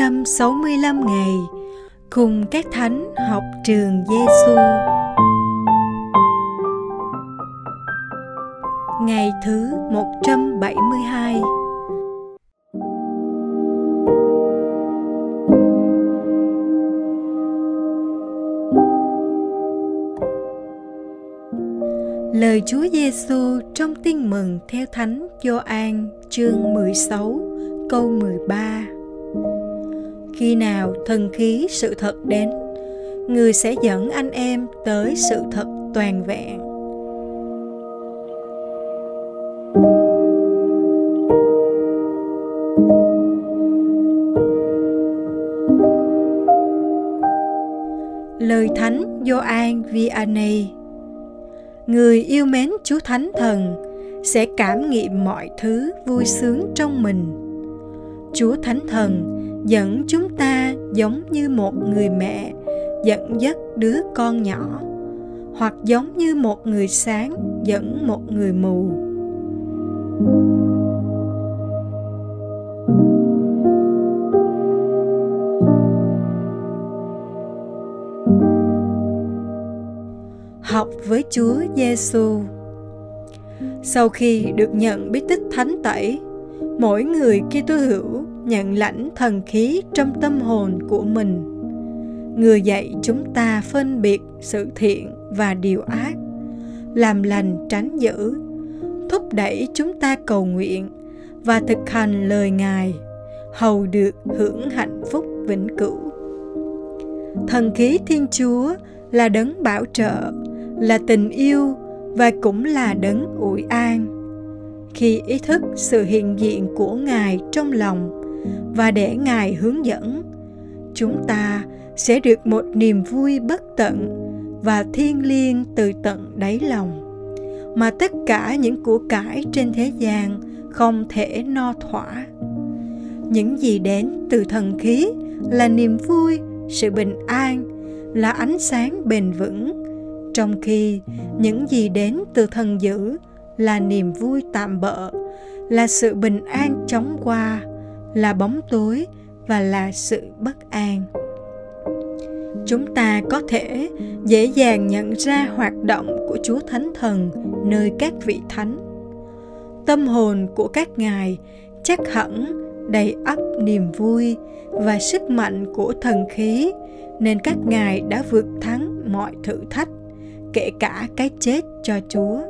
365 ngày, cùng các thánh học trường Giêsu. Ngày thứ 172 Lời Chúa Giêsu trong Tin mừng theo Thánh Gioan chương 16 câu 13. Khi nào thần khí sự thật đến, người sẽ dẫn anh em tới sự thật toàn vẹn. Lời Thánh Gioan Vianney người yêu mến Chúa Thánh Thần sẽ cảm nghiệm mọi thứ vui sướng trong mình. Chúa Thánh Thần dẫn chúng ta giống như một người mẹ dẫn dắt đứa con nhỏ hoặc giống như một người sáng dẫn một người mù. học với Chúa Giêsu. Sau khi được nhận bí tích thánh tẩy, mỗi người Kitô hữu nhận lãnh thần khí trong tâm hồn của mình. Người dạy chúng ta phân biệt sự thiện và điều ác, làm lành tránh dữ, thúc đẩy chúng ta cầu nguyện và thực hành lời Ngài, hầu được hưởng hạnh phúc vĩnh cửu. Thần khí Thiên Chúa là đấng bảo trợ là tình yêu và cũng là đấng ủi an khi ý thức sự hiện diện của ngài trong lòng và để ngài hướng dẫn, chúng ta sẽ được một niềm vui bất tận và thiêng liêng từ tận đáy lòng, mà tất cả những của cải trên thế gian không thể no thỏa. Những gì đến từ thần khí là niềm vui, sự bình an, là ánh sáng bền vững, trong khi những gì đến từ thần dữ là niềm vui tạm bợ, là sự bình an chóng qua là bóng tối và là sự bất an chúng ta có thể dễ dàng nhận ra hoạt động của chúa thánh thần nơi các vị thánh tâm hồn của các ngài chắc hẳn đầy ắp niềm vui và sức mạnh của thần khí, nên các ngài đã vượt thắng mọi thử thách, kể cả cái chết cho Chúa.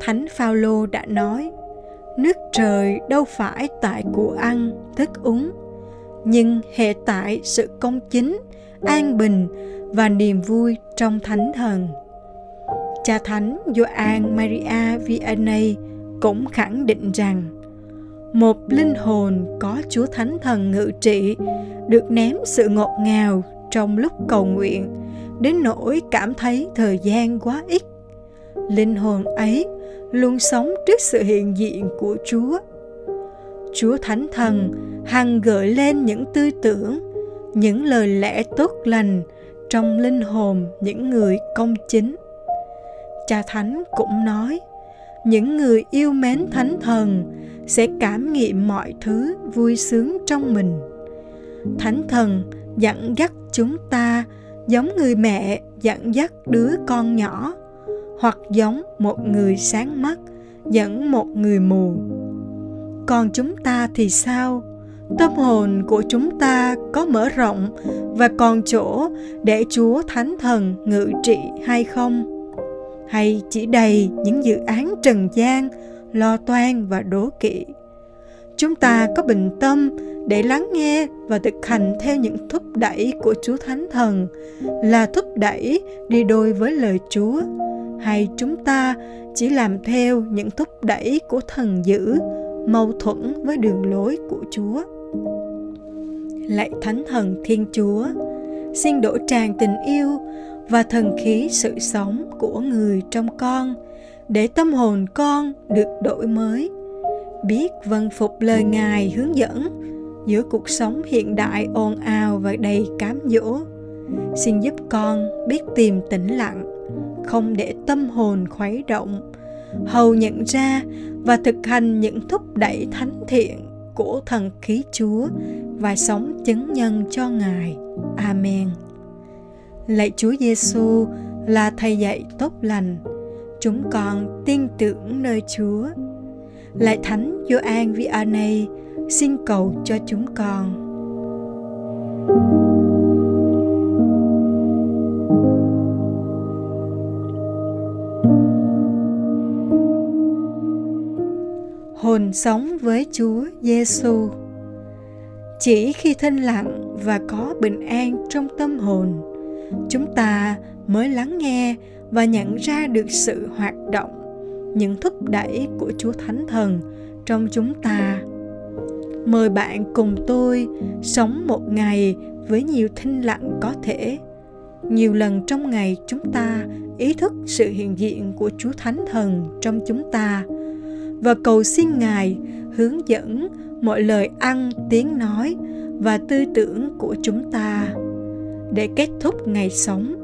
Thánh Phaolô đã nói: Nước trời đâu phải tại của ăn, thức uống, nhưng hệ tại sự công chính, an bình và niềm vui trong Thánh Thần. Cha Thánh Gioan Maria Vianney cũng khẳng định rằng một linh hồn có Chúa Thánh Thần ngự trị được ném sự ngọt ngào trong lúc cầu nguyện đến nỗi cảm thấy thời gian quá ít linh hồn ấy luôn sống trước sự hiện diện của chúa. Chúa thánh thần hằng gợi lên những tư tưởng, những lời lẽ tốt lành trong linh hồn những người công chính. Cha thánh cũng nói, những người yêu mến thánh thần sẽ cảm nghiệm mọi thứ vui sướng trong mình. Thánh thần dẫn dắt chúng ta giống người mẹ dẫn dắt đứa con nhỏ hoặc giống một người sáng mắt, dẫn một người mù. Còn chúng ta thì sao? Tâm hồn của chúng ta có mở rộng và còn chỗ để chúa thánh thần ngự trị hay không? Hay chỉ đầy những dự án trần gian, lo toan và đố kỵ? Chúng ta có bình tâm để lắng nghe và thực hành theo những thúc đẩy của Chúa Thánh Thần, là thúc đẩy đi đôi với lời Chúa hay chúng ta chỉ làm theo những thúc đẩy của thần dữ mâu thuẫn với đường lối của Chúa. Lạy Thánh Thần Thiên Chúa, xin đổ tràn tình yêu và thần khí sự sống của người trong con để tâm hồn con được đổi mới biết vâng phục lời ngài hướng dẫn giữa cuộc sống hiện đại ồn ào và đầy cám dỗ xin giúp con biết tìm tĩnh lặng không để tâm hồn khuấy động hầu nhận ra và thực hành những thúc đẩy thánh thiện của thần khí Chúa và sống chứng nhân cho Ngài. Amen. Lạy Chúa Giêsu là thầy dạy tốt lành, chúng con tin tưởng nơi Chúa. Lạy Thánh Gioan Vianney, xin cầu cho chúng con. Sống với Chúa Giêsu. Chỉ khi thinh lặng và có bình an trong tâm hồn, chúng ta mới lắng nghe và nhận ra được sự hoạt động, những thúc đẩy của Chúa Thánh Thần trong chúng ta. Mời bạn cùng tôi sống một ngày với nhiều thinh lặng có thể. Nhiều lần trong ngày chúng ta ý thức sự hiện diện của Chúa Thánh Thần trong chúng ta – và cầu xin Ngài hướng dẫn mọi lời ăn, tiếng nói và tư tưởng của chúng ta. Để kết thúc ngày sống,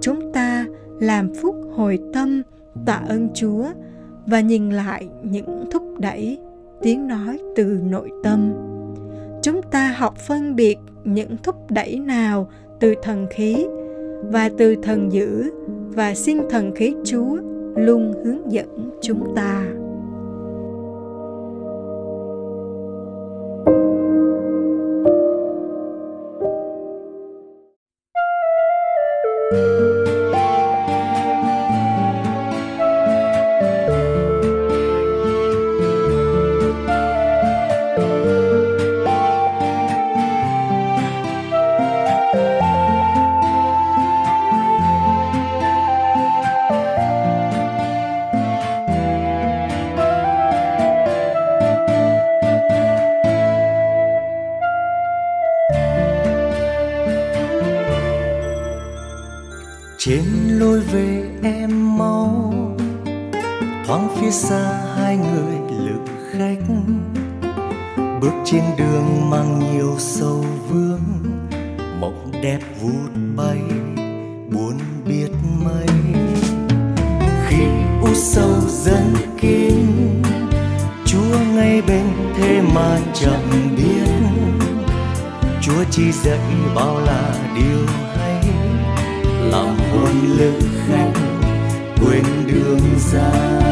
chúng ta làm phúc hồi tâm tạ ơn Chúa và nhìn lại những thúc đẩy tiếng nói từ nội tâm. Chúng ta học phân biệt những thúc đẩy nào từ thần khí và từ thần dữ và xin thần khí Chúa luôn hướng dẫn chúng ta. Xa hai người lữ khách. Bước trên đường mang nhiều sâu vương, mộng đẹp vút bay, buồn biết mấy. Khi u sâu dần kín, chúa ngay bên thế mà chẳng biết. Chúa chỉ dạy bao là điều hay, làm hồn lữ khách quên đường ra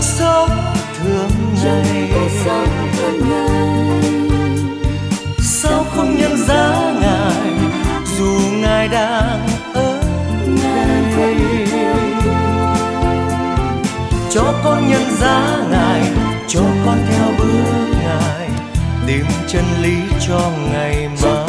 cuộc sống thường ngày. Sao không nhận ra ngài? Dù ngài đang ở đây. Cho con nhận ra ngài cho con theo bước tìm chân lý cho ngày mai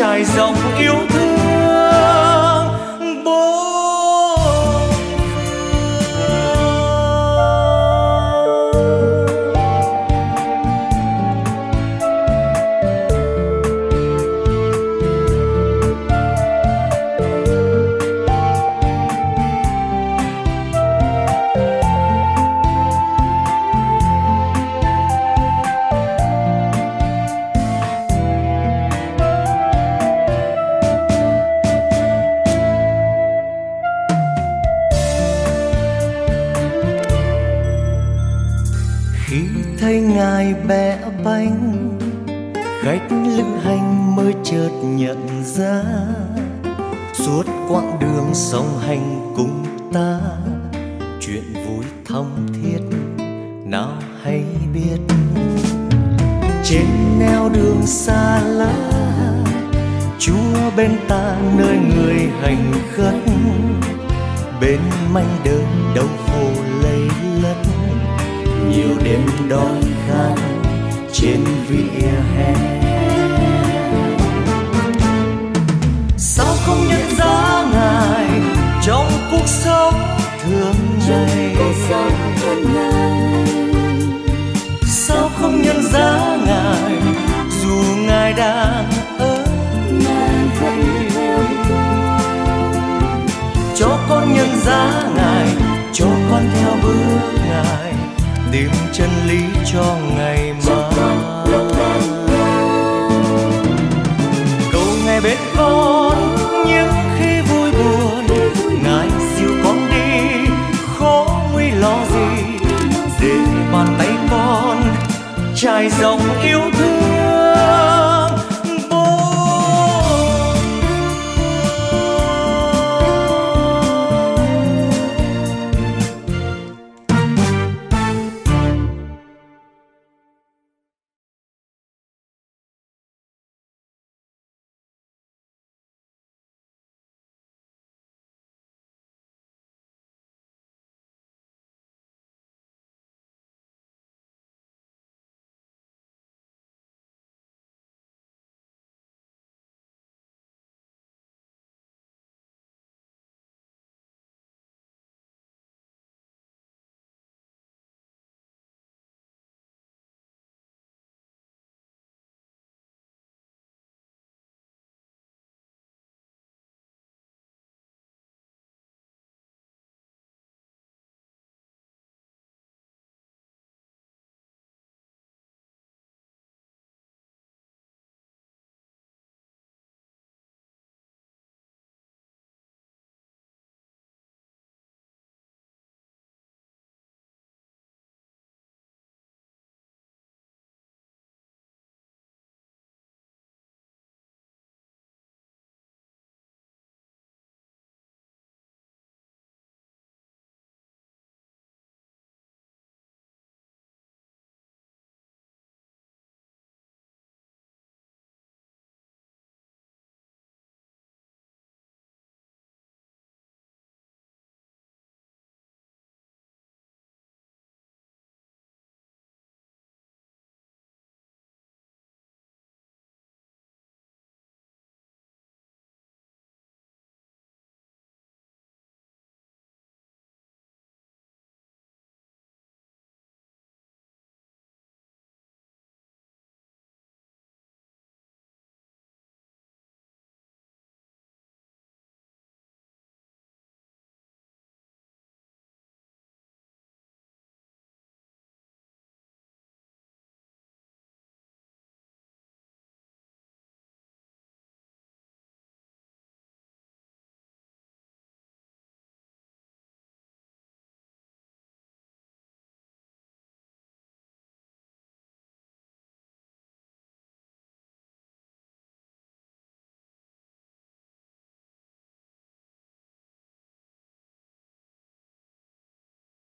trải rộng yêu thương. Ngài bẻ bánh khách lữ hành mới chợt nhận ra suốt quãng đường song hành cùng ta. Chuyện vui thâm thiết nào hay biết, trên neo đường xa lạ, chúa bên ta nơi người hành khất, bên manh đơn đau khổ lây lất. Nhiều đêm đói khát trên vỉa hè. Sao không nhận ra ngài trong cuộc sống thường ngày? Sao không nhận ra ngài dù ngài đang ở đây cho con nhận ra ngài cho con theo bước chân lý cho ngày mai. Cầu nghe bên con, những khi vui buồn, ngài dìu con đi, khó nguy lo gì. Để bàn tay con, trải rộng yêu thương.